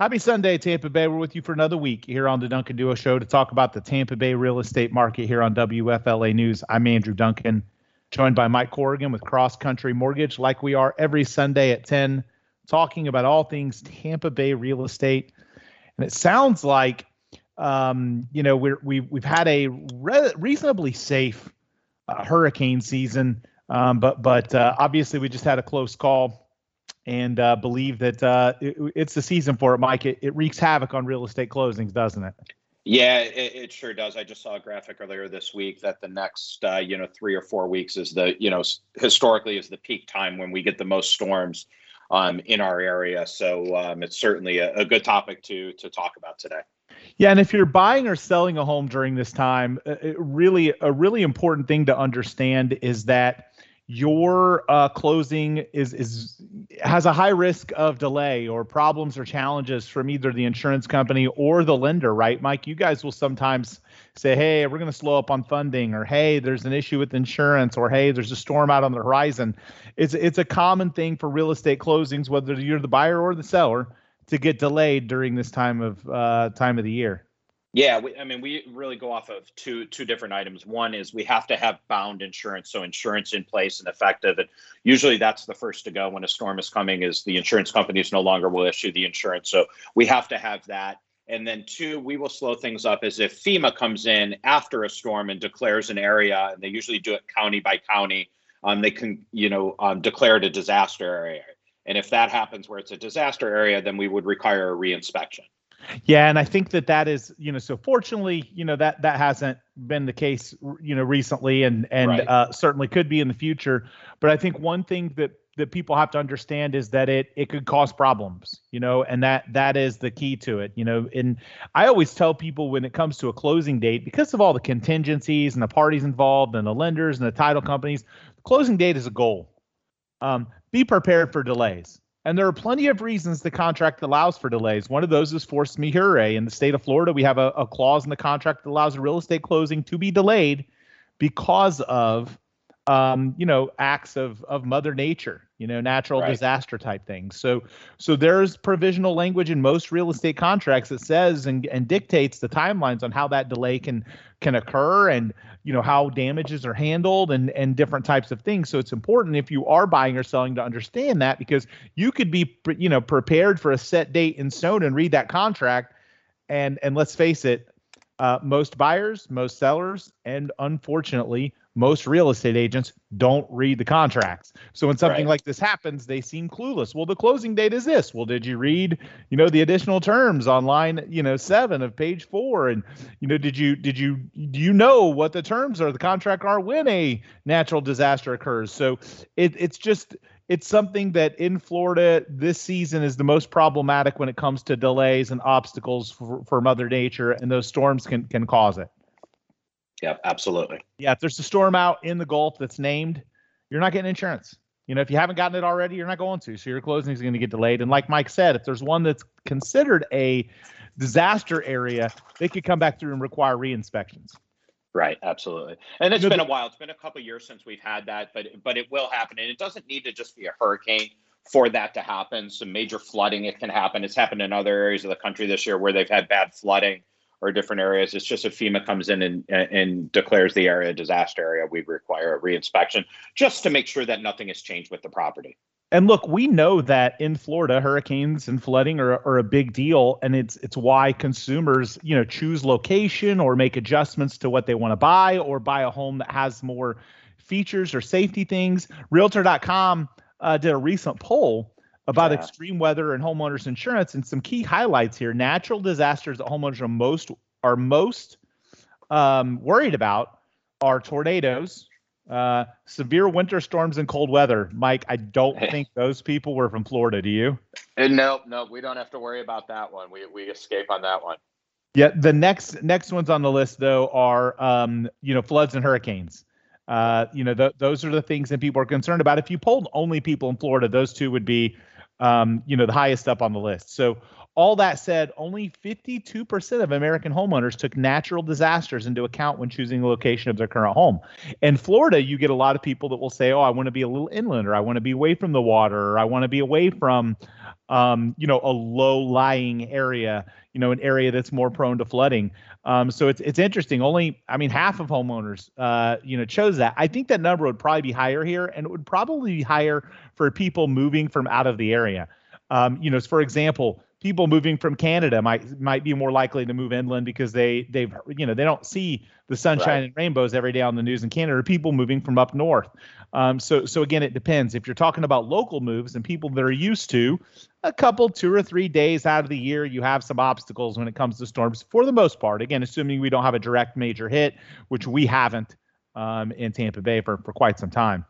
Happy Sunday, Tampa Bay. We're with you for another week here on the Duncan Duo Show to talk about the Tampa Bay real estate market here on WFLA News. I'm Andrew Duncan, joined by Mike Corrigan with Cross Country Mortgage, like we are every Sunday at 10, talking about all things Tampa Bay real estate. And it sounds like, um, you know, we're, we, we've had a re- reasonably safe uh, hurricane season, um, but but uh, obviously we just had a close call and uh, believe that uh, it, it's the season for it, Mike. It, it, wreaks havoc on real estate closings, doesn't it? Yeah, it, it, sure does. I just saw a graphic earlier this week that the next, uh, you know, three or four weeks is the, you know, historically is the peak time when we get the most storms um, in our area. So um, it's certainly a, a good topic to to talk about today. Yeah, and if you're buying or selling a home during this time, uh, really a really important thing to understand is that your uh, closing is is has a high risk of delay or problems or challenges from either the insurance company or the lender, right, Mike? You guys will sometimes say, "Hey, we're going to slow up on funding," or "Hey, there's an issue with insurance," or "Hey, there's a storm out on the horizon." It's it's a common thing for real estate closings, whether you're the buyer or the seller, to get delayed during this time of uh, time of the year. Yeah, we, I mean, we really go off of two two different items. One is we have to have bound insurance, so insurance in place and effective. And usually, that's the first to go when a storm is coming. Is the insurance companies no longer will issue the insurance, so we have to have that. And then two, we will slow things up as if FEMA comes in after a storm and declares an area, and they usually do it county by county. Um, they can, you know, um, declare it a disaster area. And if that happens where it's a disaster area, then we would require a reinspection. Yeah, and I think that that is, you know, so fortunately, you know, that that hasn't been the case, you know, recently, and and right. uh, certainly could be in the future. But I think one thing that that people have to understand is that it it could cause problems, you know, and that that is the key to it, you know. And I always tell people when it comes to a closing date, because of all the contingencies and the parties involved and the lenders and the title companies, the closing date is a goal. Um, be prepared for delays and there are plenty of reasons the contract allows for delays. One of those is force majeure. In the state of Florida, we have a, a clause in the contract that allows a real estate closing to be delayed because of um, you know, acts of of Mother Nature, you know, natural right. disaster type things. So so there's provisional language in most real estate contracts that says and, and dictates the timelines on how that delay can can occur and you know how damages are handled and and different types of things. So it's important if you are buying or selling to understand that because you could be you know prepared for a set date in stone and read that contract and and let's face it, uh, most buyers, most sellers, and unfortunately most real estate agents don't read the contracts. So when something right. like this happens, they seem clueless. Well, the closing date is this. Well, did you read, you know, the additional terms on line, you know, seven of page four? And, you know, did you did you do you know what the terms are the contract are when a natural disaster occurs? So it, it's just it's something that in Florida this season is the most problematic when it comes to delays and obstacles for, for Mother Nature, and those storms can can cause it. Yeah, absolutely. Yeah, if there's a storm out in the Gulf that's named, you're not getting insurance. You know, if you haven't gotten it already, you're not going to. So your closing is going to get delayed. And like Mike said, if there's one that's considered a disaster area, they could come back through and require re-inspections. Right, absolutely. And it's you know, been a while. It's been a couple years since we've had that, but but it will happen. And it doesn't need to just be a hurricane for that to happen. Some major flooding it can happen. It's happened in other areas of the country this year where they've had bad flooding or different areas. It's just if FEMA comes in and, and declares the area a disaster area, we require a reinspection just to make sure that nothing has changed with the property. And look, we know that in Florida, hurricanes and flooding are, are a big deal, and it's it's why consumers, you know, choose location or make adjustments to what they want to buy or buy a home that has more features or safety things. Realtor.com uh, did a recent poll about yeah. extreme weather and homeowners insurance and some key highlights here. Natural disasters that homeowners are most are most um, worried about are tornadoes, uh, severe winter storms, and cold weather. Mike, I don't think those people were from Florida. Do you? Uh, no, no, we don't have to worry about that one. We we escape on that one. Yeah, the next next ones on the list though are um, you know floods and hurricanes. Uh, you know, th- those are the things that people are concerned about. If you polled only people in Florida, those two would be um, you know, the highest up on the list. So All that said, only 52% of American homeowners took natural disasters into account when choosing the location of their current home. In Florida, you get a lot of people that will say, "Oh, I want to be a little inland, or I want to be away from the water, or I want to be away from, um, you know, a low-lying area, you know, an area that's more prone to flooding." Um, so it's it's interesting. Only, I mean, half of homeowners, uh, you know, chose that. I think that number would probably be higher here, and it would probably be higher for people moving from out of the area. Um, you know, for example, people moving from Canada might might be more likely to move inland because they they've you know they don't see the sunshine right. and rainbows every day on the news in Canada. People moving from up north. Um, so so again, it depends. If you're talking about local moves and people that are used to a couple, two or three days out of the year, you have some obstacles when it comes to storms. For the most part, again, assuming we don't have a direct major hit, which we haven't um, in Tampa Bay for for quite some time.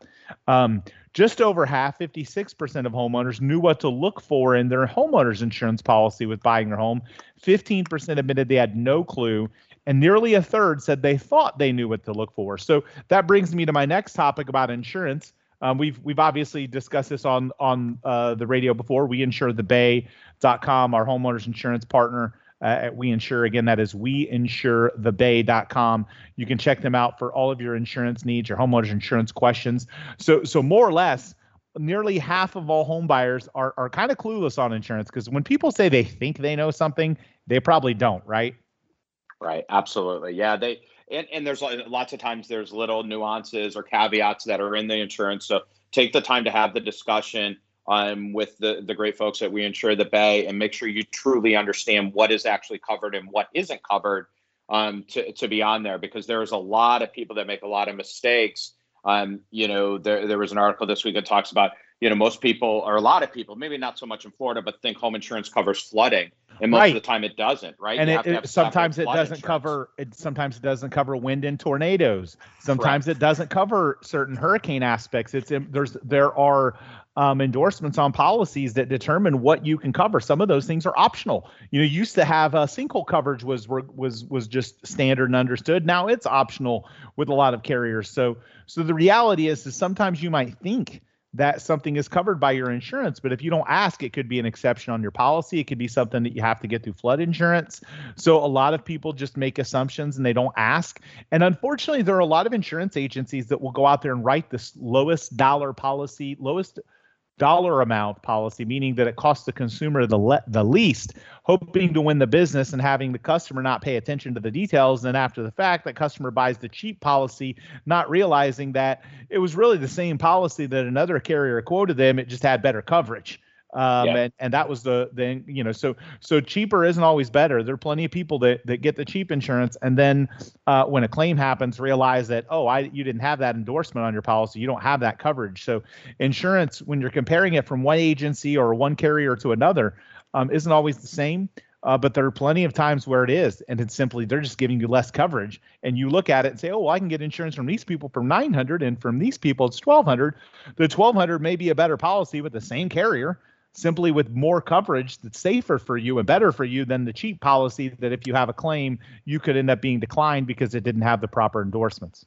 Um, just over half, 56% of homeowners knew what to look for in their homeowners insurance policy with buying their home. 15% admitted they had no clue, and nearly a third said they thought they knew what to look for. So that brings me to my next topic about insurance. Um, we've we've obviously discussed this on on uh, the radio before. We insure the Bay.com, our homeowners insurance partner uh, at We Insure. Again, that is weinsurethebay.com. You can check them out for all of your insurance needs, your homeowners insurance questions. So, so more or less, nearly half of all home buyers are are kind of clueless on insurance because when people say they think they know something, they probably don't, right? Right. Absolutely. Yeah. They and, and there's lots of times there's little nuances or caveats that are in the insurance. So take the time to have the discussion um, with the, the great folks that we insure the bay and make sure you truly understand what is actually covered and what isn't covered um, to, to be on there because there's a lot of people that make a lot of mistakes. Um, you know, there, there was an article this week that talks about, you know, most people or a lot of people, maybe not so much in Florida, but think home insurance covers flooding. And most right. of the time it doesn't, right? And it, it, sometimes it doesn't insurance. cover it sometimes it doesn't cover wind and tornadoes. Sometimes it doesn't cover certain hurricane aspects. It's there's there are um, endorsements on policies that determine what you can cover. Some of those things are optional. You know, used to have uh, sinkhole coverage was was was just standard and understood. Now it's optional with a lot of carriers. So so the reality is, is sometimes you might think that something is covered by your insurance. But if you don't ask, it could be an exception on your policy. It could be something that you have to get through flood insurance. So a lot of people just make assumptions and they don't ask. And unfortunately, there are a lot of insurance agencies that will go out there and write the lowest dollar policy, lowest dollar amount policy, meaning that it costs the consumer the le- the least, hoping to win the business and having the customer not pay attention to the details. And after the fact, that customer buys the cheap policy, not realizing that it was really the same policy that another carrier quoted them. It just had better coverage um, yeah. and, and that was the then you know so so cheaper isn't always better there are plenty of people that that get the cheap insurance and then uh, when a claim happens realize that oh i you didn't have that endorsement on your policy you don't have that coverage so insurance when you're comparing it from one agency or one carrier to another um, isn't always the same uh, but there are plenty of times where it is, and it's simply they're just giving you less coverage. And you look at it and say, "Oh, well, I can get insurance from these people for 900, and from these people it's 1200." The 1200 may be a better policy with the same carrier, simply with more coverage that's safer for you and better for you than the cheap policy that if you have a claim you could end up being declined because it didn't have the proper endorsements.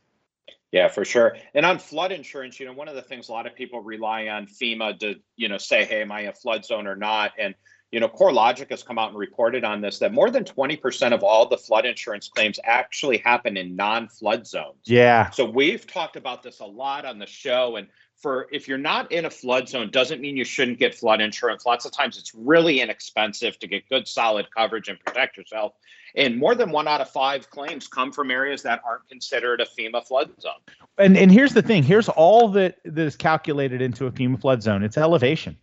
Yeah for sure. And on flood insurance you know one of the things a lot of people rely on fema to you know say hey am i a flood zone or not? And you know CoreLogic has come out and reported on this that more than 20% of all the flood insurance claims actually happen in non-flood zones. Yeah. So we've talked about this a lot on the show and for if you're not in a flood zone doesn't mean you shouldn't get flood insurance. Lots of times it's really inexpensive to get good solid coverage and protect yourself. And more than one out of five claims come from areas that aren't considered a FEMA flood zone. And and here's the thing: here's all that that is calculated into a FEMA flood zone. It's elevation.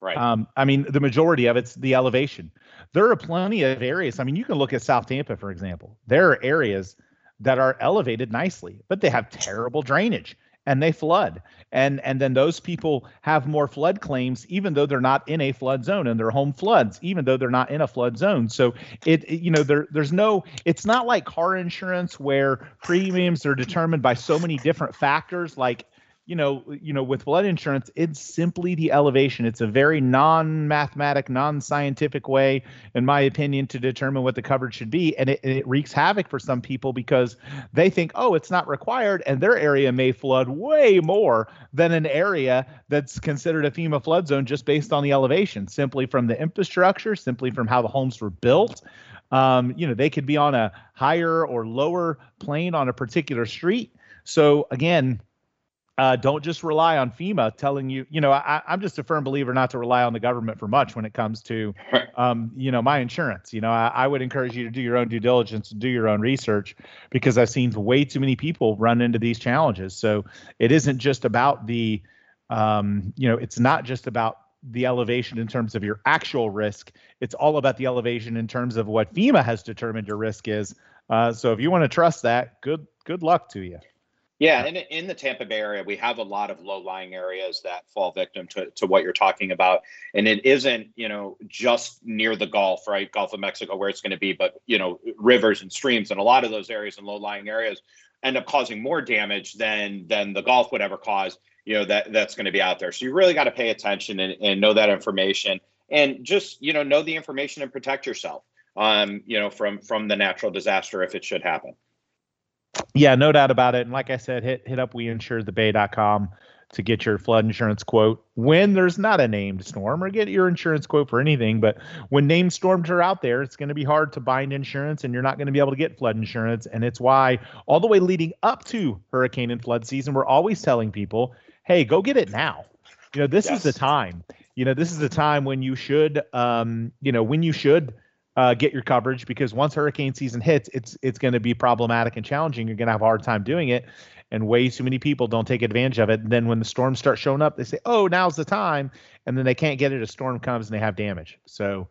Right. Um, I mean, the majority of it's the elevation. There are plenty of areas. I mean, you can look at South Tampa, for example. There are areas that are elevated nicely, but they have terrible drainage and they flood. And and then those people have more flood claims even though they're not in a flood zone and their home floods even though they're not in a flood zone. So it, it, you know there there's no it's not like car insurance where premiums are determined by so many different factors like you know, you know, with flood insurance, it's simply the elevation. It's a very non-mathematic, non-scientific way, in my opinion, to determine what the coverage should be, and it, it wreaks havoc for some people because they think, oh, it's not required, and their area may flood way more than an area that's considered a FEMA flood zone just based on the elevation, simply from the infrastructure, simply from how the homes were built. Um, you know, they could be on a higher or lower plane on a particular street. So again uh, don't just rely on FEMA telling you, you know, I, am just a firm believer not to rely on the government for much when it comes to, um, you know, my insurance. You know, I, I, would encourage you to do your own due diligence and do your own research because I've seen way too many people run into these challenges. So it isn't just about the, um, you know, it's not just about the elevation in terms of your actual risk. It's all about the elevation in terms of what FEMA has determined your risk is. Uh, so if you want to trust that, good good luck to you. Yeah, in, in the Tampa Bay area, we have a lot of low-lying areas that fall victim to, to what you're talking about. And it isn't, you know, just near the Gulf, right? Gulf of Mexico, where it's going to be, but, you know, rivers and streams and a lot of those areas and low-lying areas end up causing more damage than than the Gulf would ever cause, you know, that that's going to be out there. So you really got to pay attention and, and know that information and just, you know, know the information and protect yourself, um, you know, from from the natural disaster if it should happen. Yeah, no doubt about it. And like I said, hit hit up weinsurethebay.com to get your flood insurance quote when there's not a named storm or get your insurance quote for anything. But when named storms are out there, it's going to be hard to bind insurance and you're not going to be able to get flood insurance. And it's why all the way leading up to hurricane and flood season, we're always telling people, hey, go get it now. You know, this yes. is the time. You know, this is the time when you should, um, you know, when you should uh, get your coverage because once hurricane season hits, it's it's going to be problematic and challenging. You're going to have a hard time doing it, and way too many people don't take advantage of it. And then when the storms start showing up, they say, "Oh, now's the time," and then they can't get it. A storm comes and they have damage. So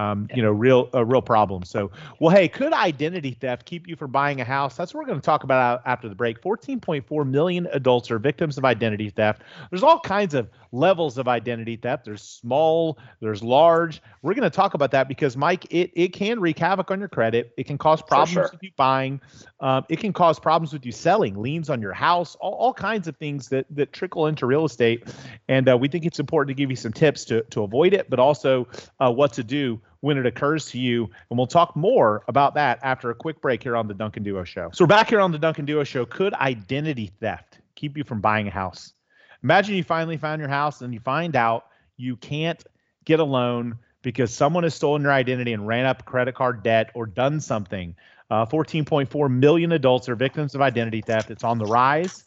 um, you know, real a real problem. So, well, hey, could identity theft keep you from buying a house? That's what we're going to talk about after the break. 14.4 million adults are victims of identity theft. There's all kinds of levels of identity theft. There's small, there's large. We're going to talk about that because Mike, it it can wreak havoc on your credit. It can cause problems sure. with you buying. Um, it can cause problems with you selling, liens on your house, all, all kinds of things that that trickle into real estate. And uh, we think it's important to give you some tips to to avoid it, but also uh, what to do when it occurs to you. And we'll talk more about that after a quick break here on the Duncan Duo Show. So we're back here on the Duncan Duo Show. Could identity theft keep you from buying a house? Imagine you finally found your house and you find out you can't get a loan because someone has stolen your identity and ran up credit card debt or done something. Uh, 14.4 million adults are victims of identity theft. It's on the rise.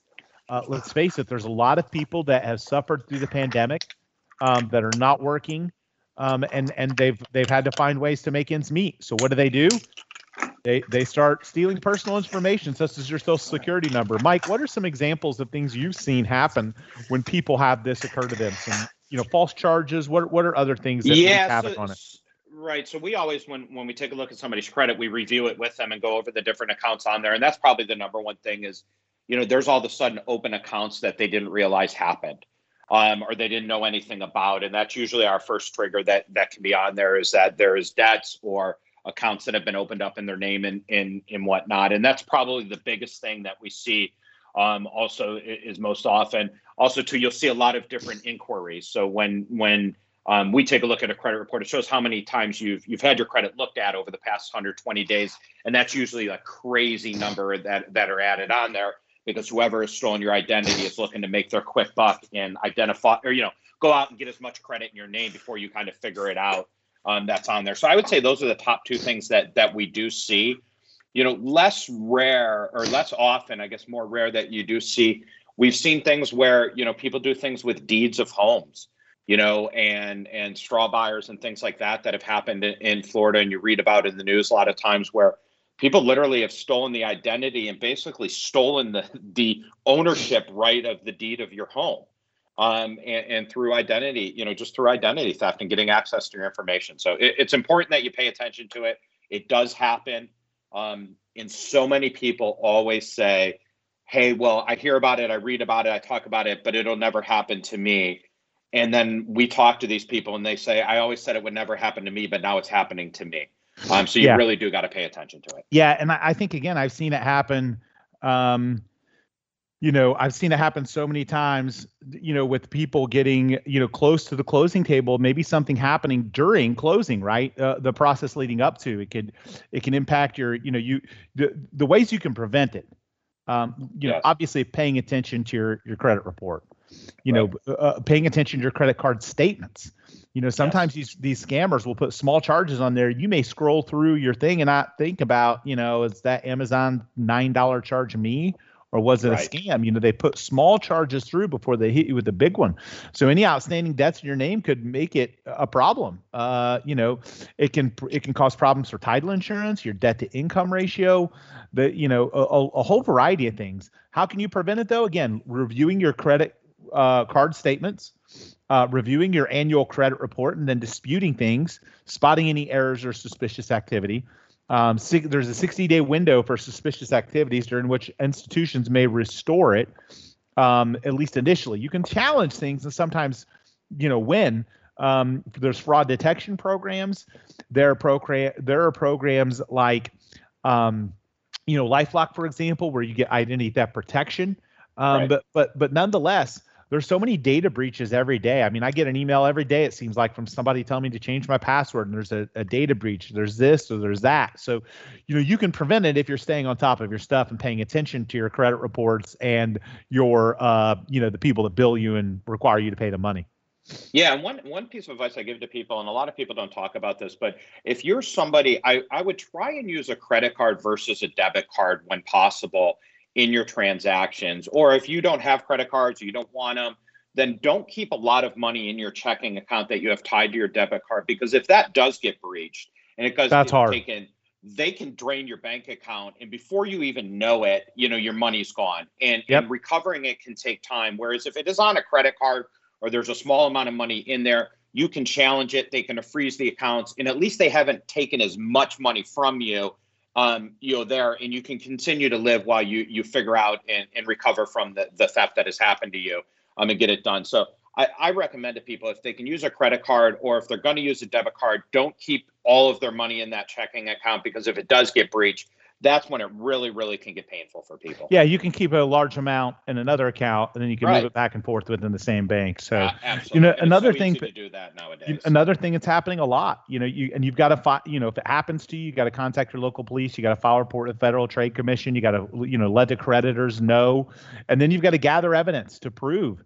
Uh, let's face it, there's a lot of people that have suffered through the pandemic um, that are not working um, and and they've they've had to find ways to make ends meet. So what do they do? They they start stealing personal information such as your social security number. Mike, what are some examples of things you've seen happen when people have this occur to them? Some you know false charges. What what are other things that yeah, havoc so, on it? Right. So we always, when when we take a look at somebody's credit, we review it with them and go over the different accounts on there. And that's probably the number one thing is, you know, there's all of a sudden open accounts that they didn't realize happened um, or they didn't know anything about. And that's usually our first trigger that that can be on there is that there is debts or accounts that have been opened up in their name and in and whatnot. And that's probably the biggest thing that we see. Um, also is most often. Also, too, you'll see a lot of different inquiries. So when when um, we take a look at a credit report, it shows how many times you've you've had your credit looked at over the past 120 days, and that's usually a crazy number that that are added on there because whoever has stolen your identity is looking to make their quick buck and identify or you know go out and get as much credit in your name before you kind of figure it out um, that's on there. So i would say those are the top two things that that we do see. You know less rare or less often i guess more rare that you do see we've seen things where you know people do things with deeds of homes you know and and straw buyers and things like that that have happened in, in florida and you read about in the news a lot of times where people literally have stolen the identity and basically stolen the the ownership right of the deed of your home um, and, and, through identity you know just through identity theft and getting access to your information. So it, it's important that you pay attention to it. It does happen um, and so many people always say hey well i hear about it i read about it i talk about it but it'll never happen to me. And then we talk to these people and they say i always said it would never happen to me but now it's happening to me um, so you yeah. really do got to pay attention to it. Yeah, and I, I, think again, I've seen it happen. Um, you know, I've seen it happen so many times, you know, with people getting, you know, close to the closing table, maybe something happening during closing, right? Uh, the process leading up to it could, it can impact your, you know, you, the, the ways you can prevent it. Um, you yes. know, obviously paying attention to your, your credit report, you right. know, uh, paying attention to your credit card statements. You know, sometimes yes. these these scammers will put small charges on there. You may scroll through your thing and not think about, you know, is that Amazon nine dollar charge me or was it right. a scam? You know, they put small charges through before they hit you with the big one. So any outstanding debts in your name could make it a problem. Uh, you know, it can it can cause problems for title insurance, your debt to income ratio, the you know a, a whole variety of things. How can you prevent it though? Again, reviewing your credit uh, card statements. Uh, reviewing your annual credit report and then disputing things, spotting any errors or suspicious activity, um, there's a 60 day window for suspicious activities during which institutions may restore it, um, at least initially. You can challenge things and sometimes, you know, win. Um, there's fraud detection programs. There are, program, there are programs like, um, you know, LifeLock, for example, where you get identity theft protection. Um, right. But but but nonetheless, there's so many data breaches every day. I mean, I get an email every day, it seems like, from somebody telling me to change my password, and there's a, a, data breach. There's this or there's that. So, you know, you can prevent it if you're staying on top of your stuff and paying attention to your credit reports and your, uh, you know, the people that bill you and require you to pay the money. Yeah, and one one piece of advice I give to people, and a lot of people don't talk about this, but if you're somebody, I, I would try and use a credit card versus a debit card when possible in your transactions. Or if you don't have credit cards or you don't want them, then don't keep a lot of money in your checking account that you have tied to your debit card because if that does get breached and it does That's hard. taken, they can drain your bank account and before you even know it, you know, your money's gone. And, yep. and recovering it can take time. Whereas if it is on a credit card or there's a small amount of money in there, you can challenge it. They can freeze the accounts, and at least they haven't taken as much money from you um, you know, there, and you can continue to live while you you figure out and, and recover from the, the theft that has happened to you um, and get it done. So I, I recommend to people if they can use a credit card or if they're going to use a debit card, don't keep all of their money in that checking account because if it does get breached, that's when it really, really can get painful for people. Yeah, you can keep a large amount in another account, and then you can right. move it back and forth within the same bank. So, you know, and another so thing to do that nowadays. Another thing that's happening a lot. You know, you and you've got to fi- You know, if it happens to you, you got to contact your local police. You got to file a report to the Federal Trade Commission. You got to, you know, let the creditors know, and then you've got to gather evidence to prove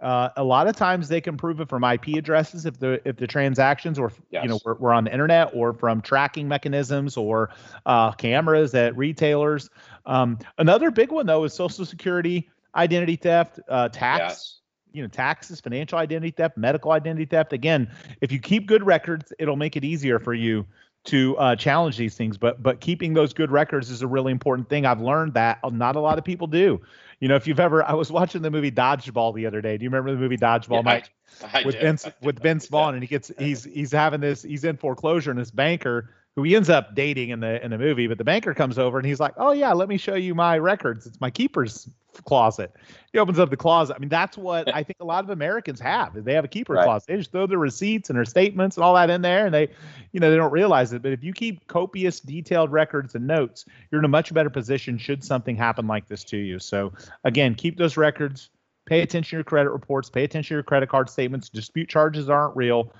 uh, a lot of times they can prove it from IP addresses if the if the transactions or yes. you know were, were, on the internet or from tracking mechanisms or uh, cameras at retailers. Um, another big one though is Social Security identity theft, uh, tax. Yes. You know, taxes, financial identity theft, medical identity theft. Again, if you keep good records, it'll make it easier for you to uh, challenge these things. But but keeping those good records is a really important thing. I've learned that not a lot of people do. You know, if you've ever, I was watching the movie Dodgeball the other day. Do you remember the movie Dodgeball, yeah, Mike? I, I with Vince with Vince Vaughn, and he gets he's he's having this he's in foreclosure, and this banker who he ends up dating in the in the movie, but the banker comes over and he's like, "Oh yeah, let me show you my records. It's my keeper's closet." He opens up the closet. I mean, that's what I think a lot of Americans have. They have a keeper right. closet. They just throw their receipts and their statements and all that in there, and they, you know, they don't realize it. But if you keep copious, detailed records and notes, you're in a much better position should something happen like this to you. So again, keep those records. Pay attention to your credit reports. Pay attention to your credit card statements. Dispute charges aren't real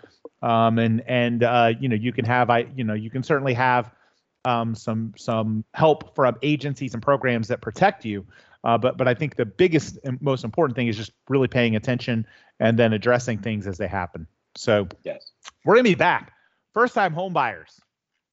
um, and and uh, you know you can have I you know you can certainly have um, some some help from agencies and programs that protect you. Uh, but but I think the biggest and most important thing is just really paying attention and then addressing things as they happen. So yes, we're gonna be back. First time home buyers,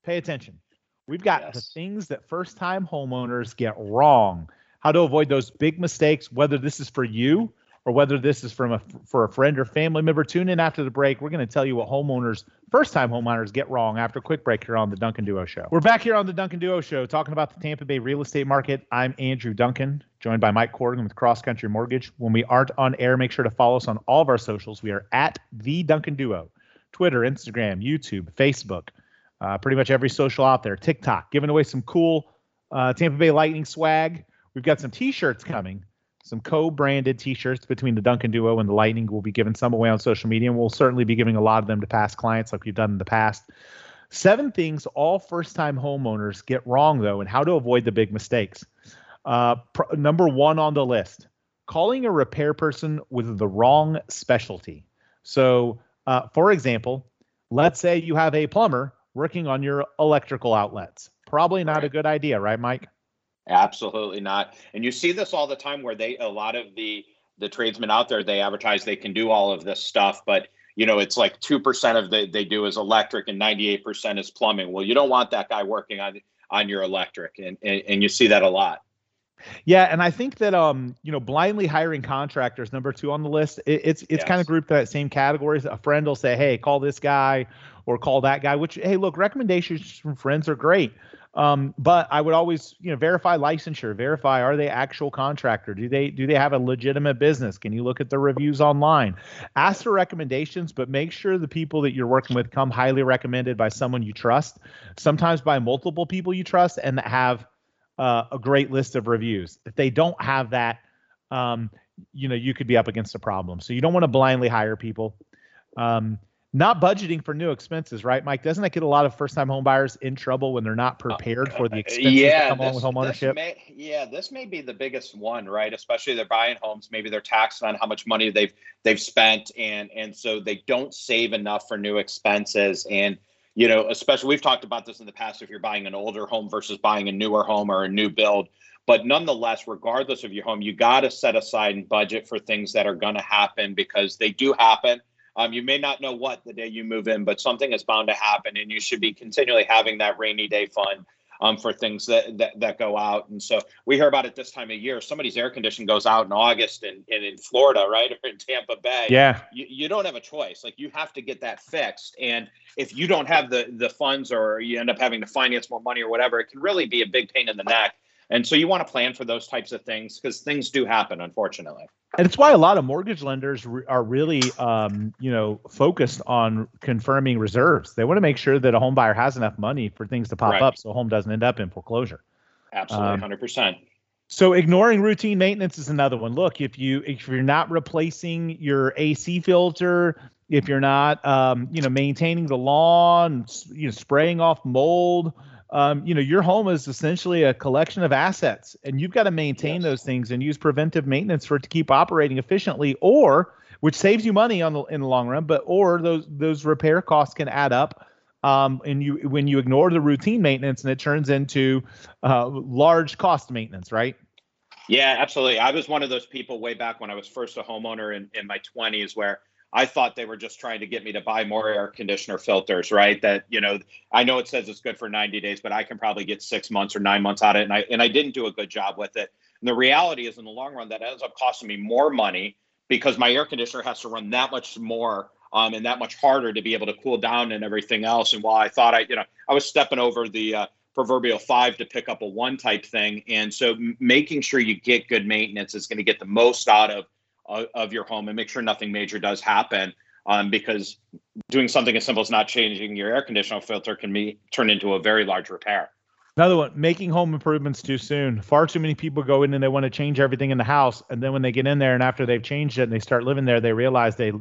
pay attention. We've got yes. the things that first time homeowners get wrong. How to avoid those big mistakes, whether this is for you or whether this is from a for a friend or family member. Tune in after the break. We're going to tell you what homeowners, first time homeowners, get wrong after a quick break here on the Duncan Duo Show. We're back here on the Duncan Duo Show talking about the Tampa Bay real estate market. I'm Andrew Duncan, joined by Mike Corrigan with Cross Country Mortgage. When we aren't on air, make sure to follow us on all of our socials. We are at the Duncan Duo, Twitter, Instagram, YouTube, Facebook, uh, pretty much every social out there. TikTok, giving away some cool uh, Tampa Bay Lightning swag. We've got some T-shirts coming some co-branded T-shirts between the Duncan Duo and the Lightning. We'll be giving some away on social media, and we'll certainly be giving a lot of them to past clients, like we've done in the past. Seven things all first-time homeowners get wrong, though, and how to avoid the big mistakes. Uh, pr- number one on the list: calling a repair person with the wrong specialty. So, uh, for example, let's say you have a plumber working on your electrical outlets. Probably not a good idea, right, Mike? Absolutely not. And you see this all the time where they a lot of the the tradesmen out there they advertise they can do all of this stuff, but you know it's like two percent of the they do is electric and ninety eight percent is plumbing. Well, you don't want that guy working on on your electric, and, and and you see that a lot. Yeah, and I think that um, you know, blindly hiring contractors, number two on the list, it, it's it's yes. kind of grouped that same categories. A friend will say, "Hey, call this guy," or "Call that guy." Which, hey, look, recommendations from friends are great, um, but I would always, you know, verify licensure, verify are they actual contractor? Do they do they have a legitimate business? Can you look at the reviews online? Ask for recommendations, but make sure the people that you're working with come highly recommended by someone you trust. Sometimes by multiple people you trust and that have uh, a great list of reviews. If they don't have that, um, you know, you could be up against a problem. So you don't want to blindly hire people. Um, not budgeting for new expenses, right, Mike? Doesn't that get a lot of first-time homebuyers in trouble when they're not oh, prepared for the expenses yeah, that come this, along with home ownership? May, yeah, this may be the biggest one, right? Especially they're buying homes, maybe they're taxed on how much money they've they've spent, and and so they don't save enough for new expenses, and you know, especially we've talked about this in the past. If you're buying an older home versus buying a newer home or a new build, but nonetheless, regardless of your home, you got to set aside and budget for things that are going to happen because they do happen um, you may not know what the day you move in, but something is bound to happen, and you should be continually having that rainy day fund um, for things that, that, that go out. And so we hear about it this time of year. Somebody's air condition goes out in August and, and in Florida, right, or in Tampa Bay. Yeah, you, you don't have a choice. Like you have to get that fixed, and if you don't have the the funds, or you end up having to finance more money or whatever, it can really be a big pain in the neck. And so you want to plan for those types of things because things do happen, unfortunately. And it's why a lot of mortgage lenders re- are really, um, you know, focused on confirming reserves. They want to make sure that a home buyer has enough money for things to pop right. up, so a home doesn't end up in foreclosure. Absolutely, hundred um, percent. So ignoring routine maintenance is another one. Look, if you if you're not replacing your AC filter, if you're not, um, you know, maintaining the lawn, you know, spraying off mold um, you know, your home is essentially a collection of assets, and you've got to maintain yes. those things and use preventive maintenance for it to keep operating efficiently, or which saves you money on the in the long run, but or those those repair costs can add up. Um, and you when you ignore the routine maintenance and it turns into uh, large cost maintenance, right? Yeah, absolutely. I was one of those people way back when I was first a homeowner in, in my 20s where I thought they were just trying to get me to buy more air conditioner filters, right? That, you know, I know it says it's good for 90 days, but I can probably get six months or nine months out of it. And I, and I didn't do a good job with it. And the reality is, in the long run, that ends up costing me more money because my air conditioner has to run that much more um, and that much harder to be able to cool down and everything else. And while I thought I, you know, I was stepping over the uh, proverbial five to pick up a one type thing. And so making sure you get good maintenance is going to get the most out of of your home and make sure nothing major does happen. Um, because doing something as simple as not changing your air conditioner filter can be turned into a very large repair. Another one, making home improvements too soon. Far too many people go in and they want to change everything in the house, and then when they get in there and after they've changed it and they start living there, they realize they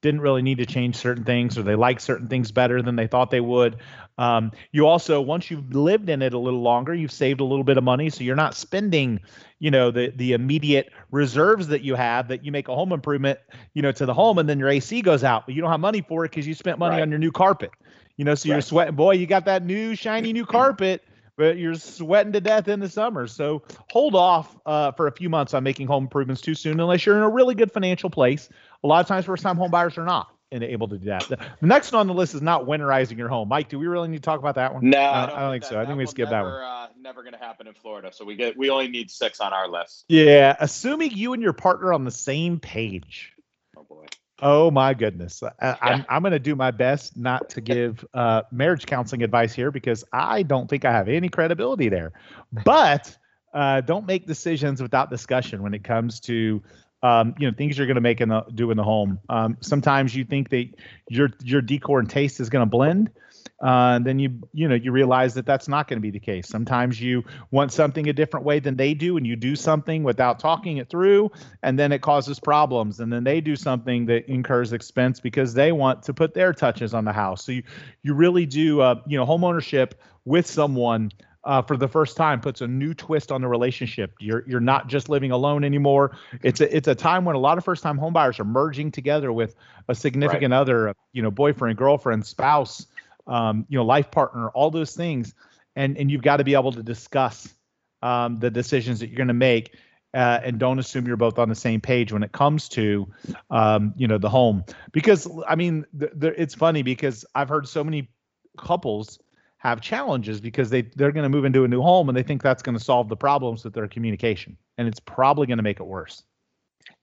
didn't really need to change certain things or they like certain things better than they thought they would. Um, you also, once you've lived in it a little longer, you've saved a little bit of money, so you're not spending, you know, the the immediate reserves that you have that you make a home improvement, you know, to the home, and then your AC goes out, but you don't have money for it because you spent money right. on your new carpet. You know, so right. you're sweating. Boy, you got that new shiny new carpet but you're sweating to death in the summer. So hold off uh, for a few months on making home improvements too soon, unless you're in a really good financial place. A lot of times, first time home buyers are not and able to do that. The next one on the list is not winterizing your home. Mike, do we really need to talk about that one? No, uh, I don't, I don't think, that, so. I think we skip never, that one. Uh, never going to happen in Florida. So we get we only need six on our list. Yeah, assuming you and your partner on the same page. Oh my goodness. I, I'm, I'm going to do my best not to give uh, marriage counseling advice here because I don't think I have any credibility there. But uh, don't make decisions without discussion when it comes to um, you know things you're going to make in the do in the home. Um, sometimes you think that your your decor and taste is going to blend, uh, then you you know you realize that that's not going to be the case. Sometimes you want something a different way than they do, and you do something without talking it through, and then it causes problems. And then they do something that incurs expense because they want to put their touches on the house. So you you really do uh, you know home ownership with someone uh, for the first time puts a new twist on the relationship. You're you're not just living alone anymore. It's a it's a time when a lot of first time homebuyers are merging together with a significant right. other, you know, boyfriend, girlfriend, spouse, um, you know, life partner, all those things, and and you've got to be able to discuss um, the decisions that you're going to make. Uh, and don't assume you're both on the same page when it comes to, um, you know, the home. Because I mean, th- th- it's funny because I've heard so many couples have challenges because they they're going to move into a new home and they think that's going to solve the problems with their communication. And it's probably going to make it worse.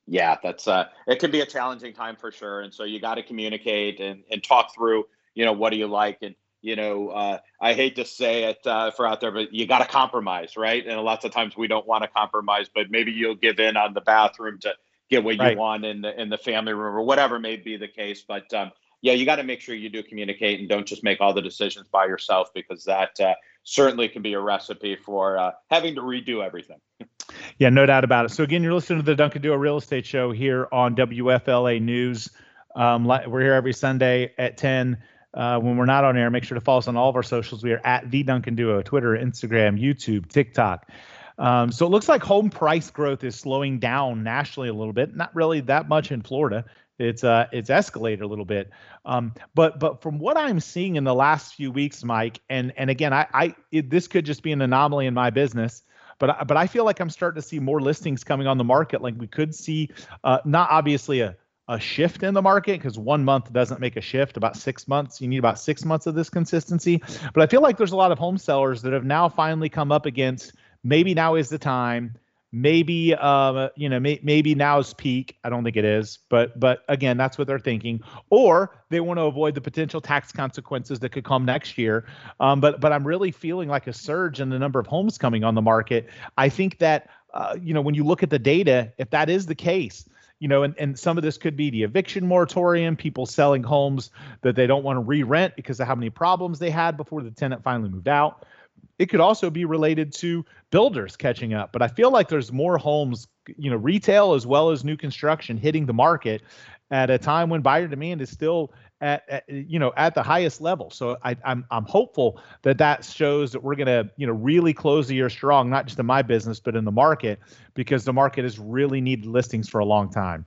Yeah that's uh it can be a challenging time for sure. And so you got to communicate and and talk through you know what do you like? And you know uh, i hate to say it uh, for out there but you got to compromise right? And lots of times we don't want to compromise but maybe you'll give in on the bathroom to get what right. you want in the in the family room or whatever may be the case. But um, yeah, you got to make sure you do communicate and don't just make all the decisions by yourself because that uh, certainly can be a recipe for uh, having to redo everything. yeah, no doubt about it. So again, you're listening to the Duncan Duo Real Estate Show here on WFLA News. Um, we're here every Sunday at 10. Uh, when we're not on air, make sure to follow us on all of our socials. We are at the Duncan Duo, Twitter, Instagram, YouTube, TikTok. Um, so it looks like home price growth is slowing down nationally a little bit. Not really that much in Florida. It's uh it's escalated a little bit. Um, but but from what I'm seeing in the last few weeks, Mike, and and again, I I it, this could just be an anomaly in my business. But but I feel like I'm starting to see more listings coming on the market. Like we could see, uh, not obviously a a shift in the market because one month doesn't make a shift. About six months, you need about six months of this consistency. But I feel like there's a lot of home sellers that have now finally come up against maybe now is the time maybe uh, you know may, maybe now's peak. I don't think it is but but again that's what they're thinking. Or they want to avoid the potential tax consequences that could come next year. Um, but but i'm really feeling like a surge in the number of homes coming on the market. I think that uh, you know when you look at the data if that is the case you know, and, and some of this could be the eviction moratorium, people selling homes that they don't want to re-rent because of how many problems they had before the tenant finally moved out. It could also be related to builders catching up, but I feel like there's more homes, you know, retail as well as new construction hitting the market at a time when buyer demand is still at, at, you know at the highest level. So I, I'm I'm hopeful that that shows that we're gonna you know really close the year strong, not just in my business but in the market because the market has really needed listings for a long time.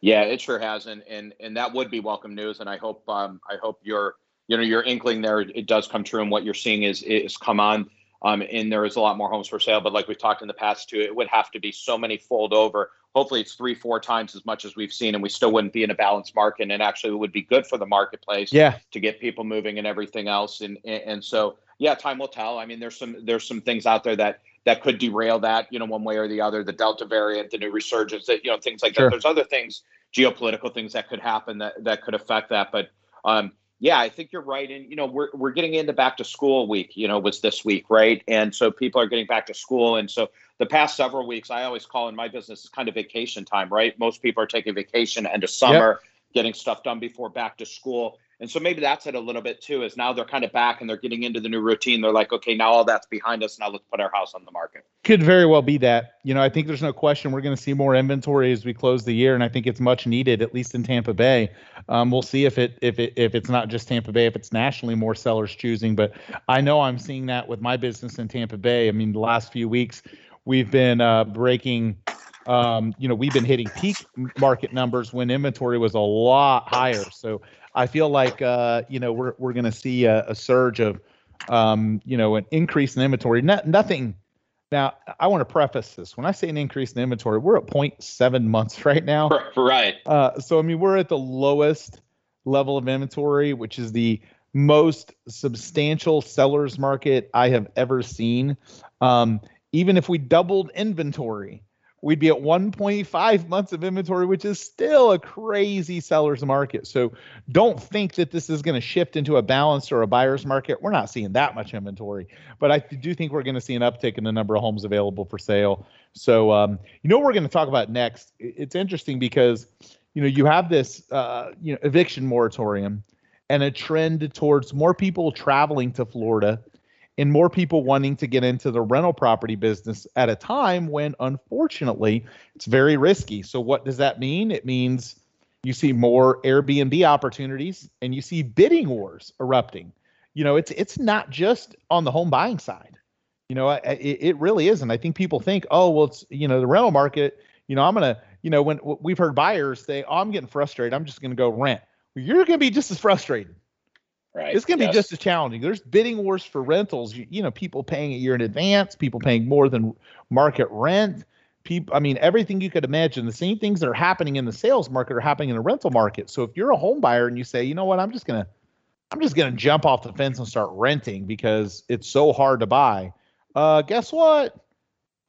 Yeah, it sure has, and and and that would be welcome news. And I hope um I hope you're you know your inkling there it does come true and what you're seeing is is come on. Um, and there is a lot more homes for sale but like we've talked in the past too it would have to be so many fold over. Hopefully it's three four times as much as we've seen and we still wouldn't be in a balanced market and actually it would be good for the marketplace yeah. to get people moving and everything else and and so yeah time will tell. I mean there's some there's some things out there that that could derail that you know one way or the other the delta variant the new resurgence that you know things like sure. that there's other things geopolitical things that could happen that that could affect that but um yeah, I think you're right. And you know, we're we're getting into back to school week. You know, was this week, right? And so people are getting back to school, and so the past several weeks, I always call in my business is kind of vacation time, right? Most people are taking vacation end of summer, yep. getting stuff done before back to school. And so maybe that's it a little bit too, is now they're kind of back and they're getting into the new routine. They're like, okay, now all that's behind us. Now let's put our house on the market. Could very well be that. You know, I think there's no question we're going to see more inventory as we close the year, and I think it's much needed, at least in Tampa Bay. Um, we'll see if it if it if it's not just Tampa Bay, if it's nationally more sellers choosing. But I know I'm seeing that with my business in Tampa Bay. I mean, the last few weeks we've been uh, breaking um, you know, we've been hitting peak market numbers when inventory was a lot higher. So I feel like uh, you know we're we're going to see a, a, surge of um, you know an increase in inventory. Not, nothing. Now I want to preface this. When I say an increase in inventory, we're at 0.7 months right now. Right. Uh, so I mean we're at the lowest level of inventory, which is the most substantial sellers market I have ever seen. Um, even if we doubled inventory, we'd be at 1.5 months of inventory, which is still a crazy seller's market. So don't think that this is going to shift into a balanced or a buyer's market. We're not seeing that much inventory, but I do think we're going to see an uptick in the number of homes available for sale. So um, you know we're going to talk about next? It's interesting because you know you have this uh, you know eviction moratorium and a trend towards more people traveling to Florida and more people wanting to get into the rental property business at a time when unfortunately it's very risky. So what does that mean? It means you see more Airbnb opportunities and you see bidding wars erupting. You know, it's it's not just on the home buying side. You know, it, it really isn't. I think people think, oh, well, it's you know the rental market. You know, I'm gonna, you know, when we've heard buyers say, oh, I'm getting frustrated, I'm just gonna go rent. Well, you're gonna be just as frustrated. Right. It's going to yes. be just as challenging. There's bidding wars for rentals. You, you, know, people paying a year in advance, people paying more than market rent. People, I mean, everything you could imagine. The same things that are happening in the sales market are happening in the rental market. So if you're a home buyer and you say, you know what, I'm just gonna, I'm just gonna jump off the fence and start renting because it's so hard to buy. Uh, guess what?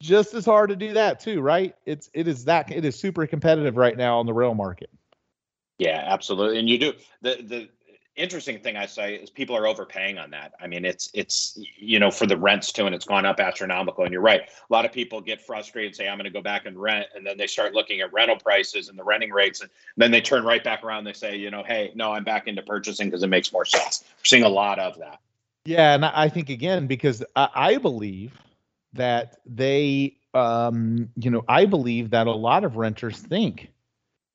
Just as hard to do that too, right? It's it is that it is super competitive right now on the rental market. Yeah, absolutely. And you do the the interesting thing I say is people are overpaying on that. I mean, it's it's you know for the rents too, and it's gone up astronomical. And you're right, a lot of people get frustrated and say, "I'm going to go back and rent," and then they start looking at rental prices and the renting rates, and then they turn right back around. They say, "You know, hey, no, I'm back into purchasing because it makes more sense." We're seeing a lot of that. Yeah, and I think again because I, I believe that they, um, you know, I believe that a lot of renters think.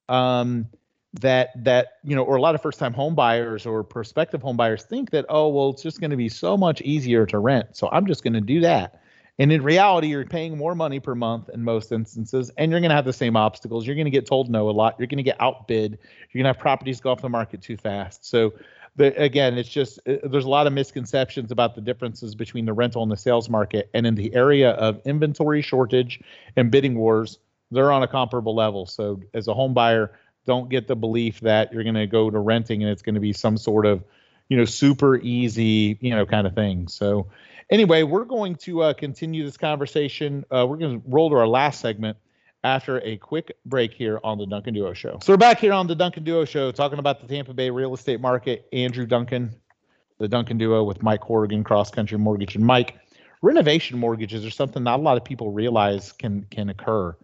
Um, that that you know or a lot of first time home buyers or prospective home buyers think that oh well it's just going to be so much easier to rent so i'm just going to do that. And in reality you're paying more money per month in most instances and you're going to have the same obstacles. You're going to get told no a lot. You're going to get outbid. You're going to have properties go off the market too fast. So the, again it's just uh, there's a lot of misconceptions about the differences between the rental and the sales market and in the area of inventory shortage and bidding wars they're on a comparable level. So as a home buyer don't get the belief that you're going to go to renting and it's going to be some sort of, you know, super easy, you know, kind of thing. So, anyway, we're going to uh, continue this conversation. Uh, we're going to roll to our last segment after a quick break here on the Duncan Duo Show. So, we're back here on the Duncan Duo Show talking about the Tampa Bay real estate market. Andrew Duncan, the Duncan Duo with Mike Horrigan, Cross Country Mortgage. And Mike, renovation mortgages are something not a lot of people realize can can occur.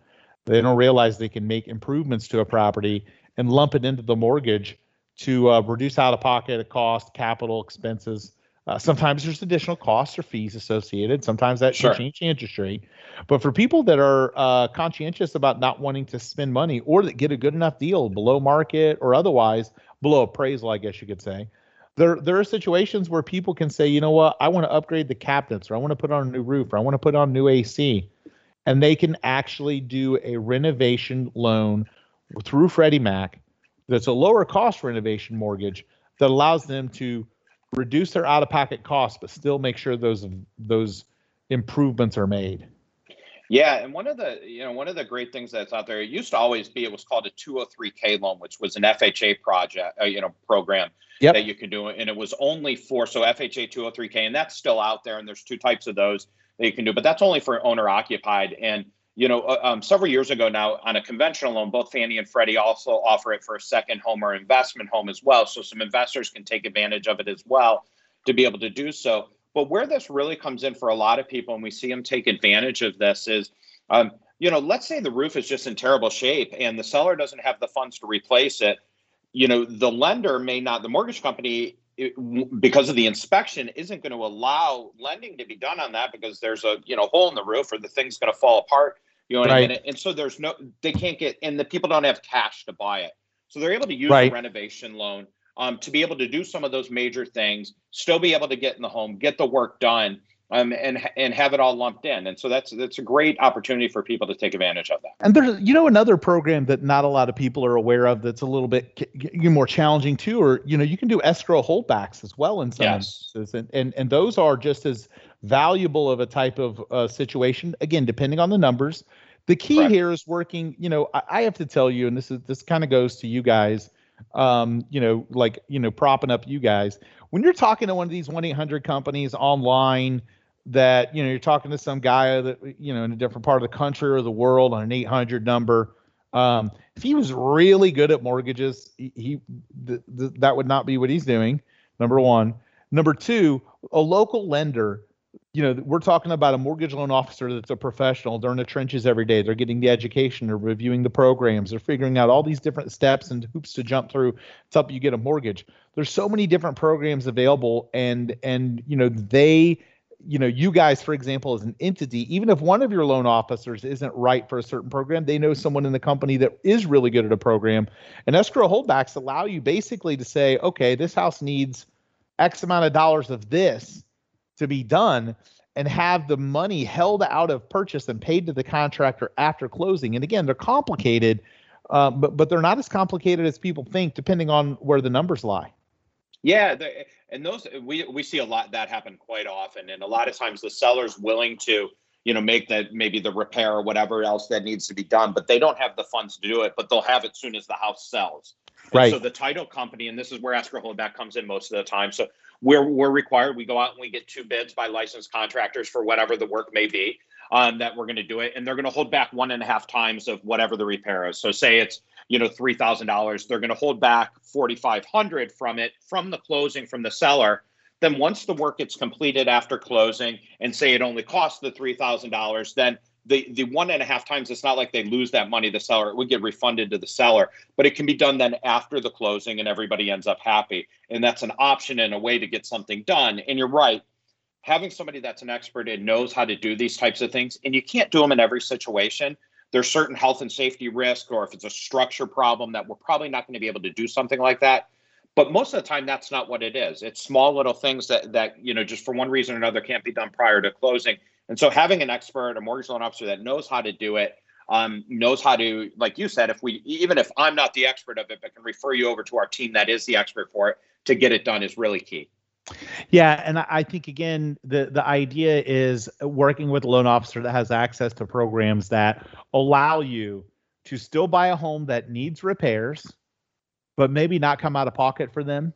They don't realize they can make improvements to a property and lump it into the mortgage to uh, reduce out of pocket cost, capital expenses. Uh, sometimes there's additional costs or fees associated. Sometimes that sure. change interest rate. But for people that are uh, conscientious about not wanting to spend money or that get a good enough deal below market or otherwise below appraisal, I guess you could say, there there are situations where people can say, you know what, I want to upgrade the cabinets or I want to put on a new roof or I want to put on new AC and they can actually do a renovation loan through Freddie Mac that's a lower cost renovation mortgage that allows them to reduce their out of pocket costs but still make sure those those improvements are made. Yeah, and one of the you know one of the great things that's out there, it used to always be it was called a 203k loan, which was an FHA project, uh, you know, program yep. that you could do, and it was only for so FHA 203k, and that's still out there, and there's two types of those that you can do, but that's only for owner occupied. And you know, uh, um, several years ago now, on a conventional loan, both Fannie and Freddie also offer it for a second home or investment home as well. So some investors can take advantage of it as well to be able to do so. But where this really comes in for a lot of people, and we see them take advantage of this, is um, you know, let's say the roof is just in terrible shape and the seller doesn't have the funds to replace it. You know, the lender may not, the mortgage company it, because of the inspection isn't going to allow lending to be done on that because there's a you know hole in the roof or the thing's going to fall apart you know what right. I mean? And so there's no they can't get and the people don't have cash to buy it. So they're able to use right. the renovation loan um, to be able to do some of those major things, still be able to get in the home, get the work done, um, and and have it all lumped in. And so that's that's a great opportunity for people to take advantage of that. And there's you know another program that not a lot of people are aware of that's a little bit more challenging too, or you know you can do escrow holdbacks as well in some yes. instances, and, and and those are just as valuable of a type of uh, situation. Again, depending on the numbers. The key Correct. here is working. You know, I, I have to tell you, and this is this kind of goes to you guys. Um, you know, like you know, propping up you guys when you're talking to one of these 1-800 companies online that you know you're talking to some guy that you know in a different part of the country or the world on an 800 number. Um, if he was really good at mortgages he, he th- th- that would not be what he's doing number one. Number two a local lender you know we're talking about a mortgage loan officer that's a professional. They're in the trenches every day. They're getting the education. They're reviewing the programs. They're figuring out all these different steps and hoops to jump through. To help you get a mortgage. There's so many different programs available and and you know they you know, you guys, for example, as an entity, even if one of your loan officers isn't right for a certain program, they know someone in the company that is really good at a program. And escrow holdbacks allow you basically to say, okay, this house needs X amount of dollars of this to be done. and have the money held out of purchase and paid to the contractor after closing. And again, they're complicated, uh, but but they're not as complicated as people think, depending on where the numbers lie. Yeah, the, and those we we see a lot that happen quite often, and a lot of times the seller's willing to you know make that maybe the repair or whatever else that needs to be done, but they don't have the funds to do it, but they'll have it soon as the house sells. And right. So the title company, and this is where escrow holdback comes in most of the time. So we're we're required. We go out and we get two bids by licensed contractors for whatever the work may be um, that we're going to do it, and they're going to hold back one and a half times of whatever the repair is. So say it's you know three thousand dollars, they're going to hold back forty five hundred from it from the closing from the seller. Then once the work gets completed after closing, and say it only costs the three thousand dollars, then the the one and a half times it's not like they lose that money the seller it would get refunded to the seller but it can be done then after the closing and everybody ends up happy and that's an option and a way to get something done and you're right having somebody that's an expert and knows how to do these types of things and you can't do them in every situation there's certain health and safety risk or if it's a structure problem that we're probably not going to be able to do something like that. But most of the time that's not what it is. It's small little things that that you know just for one reason or another can't be done prior to closing. And so having an expert, a mortgage loan officer that knows how to do it, um, knows how to, like you said, if we, even if I'm not the expert of it, but can refer you over to our team that is the expert for it to get it done is really key. Yeah, and I think again, the the idea is working with a loan officer that has access to programs that allow you to still buy a home that needs repairs, but maybe not come out of pocket for them,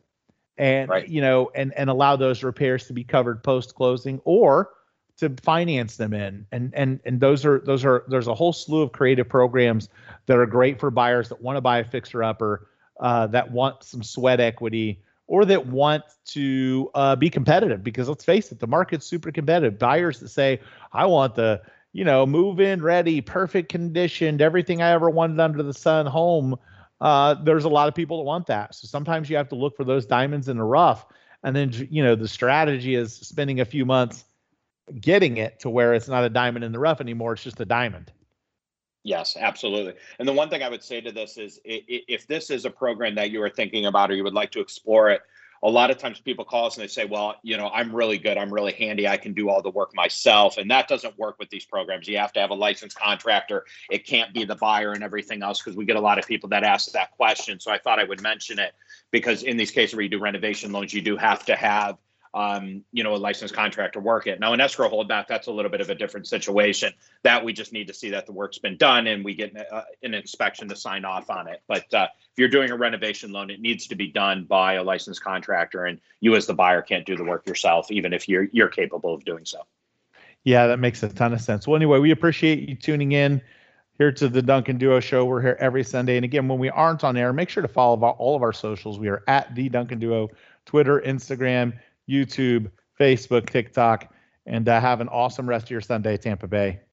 and right. you know, and and allow those repairs to be covered post closing, or to finance them in and and and those are those are there's a whole slew of creative programs that are great for buyers that want to buy a fixer upper uh, that want some sweat equity or that want to uh, be competitive because let's face it the market's super competitive buyers that say i want the you know move in ready perfect conditioned everything i ever wanted under the sun home uh, there's a lot of people that want that so sometimes you have to look for those diamonds in the rough and then you know the strategy is spending a few months getting it to where it's not a diamond in the rough anymore. It's just a diamond. Yes, absolutely. And the one thing I would say to this is if this is a program that you are thinking about or you would like to explore it, a lot of times people call us and they say, well, you know, I'm really good. I'm really handy. I can do all the work myself. And that doesn't work with these programs. You have to have a licensed contractor. It can't be the buyer and everything else because we get a lot of people that ask that question. So I thought I would mention it because in these cases where you do renovation loans, you do have to have um, you know, a licensed contractor work it. Now, an escrow holdback, that's a little bit of a different situation. That we just need to see that the work's been done and we get uh, an inspection to sign off on it. But uh, if you're doing a renovation loan, it needs to be done by a licensed contractor, and you as the buyer can't do the work yourself, even if you're you're capable of doing so. Yeah, that makes a ton of sense. Well, anyway, we appreciate you tuning in here to the Duncan Duo Show. We're here every Sunday, and again, when we aren't on air, make sure to follow all of our socials. We are at the Duncan Duo, Twitter, Instagram YouTube, Facebook, TikTok, and uh, have an awesome rest of your Sunday, Tampa Bay.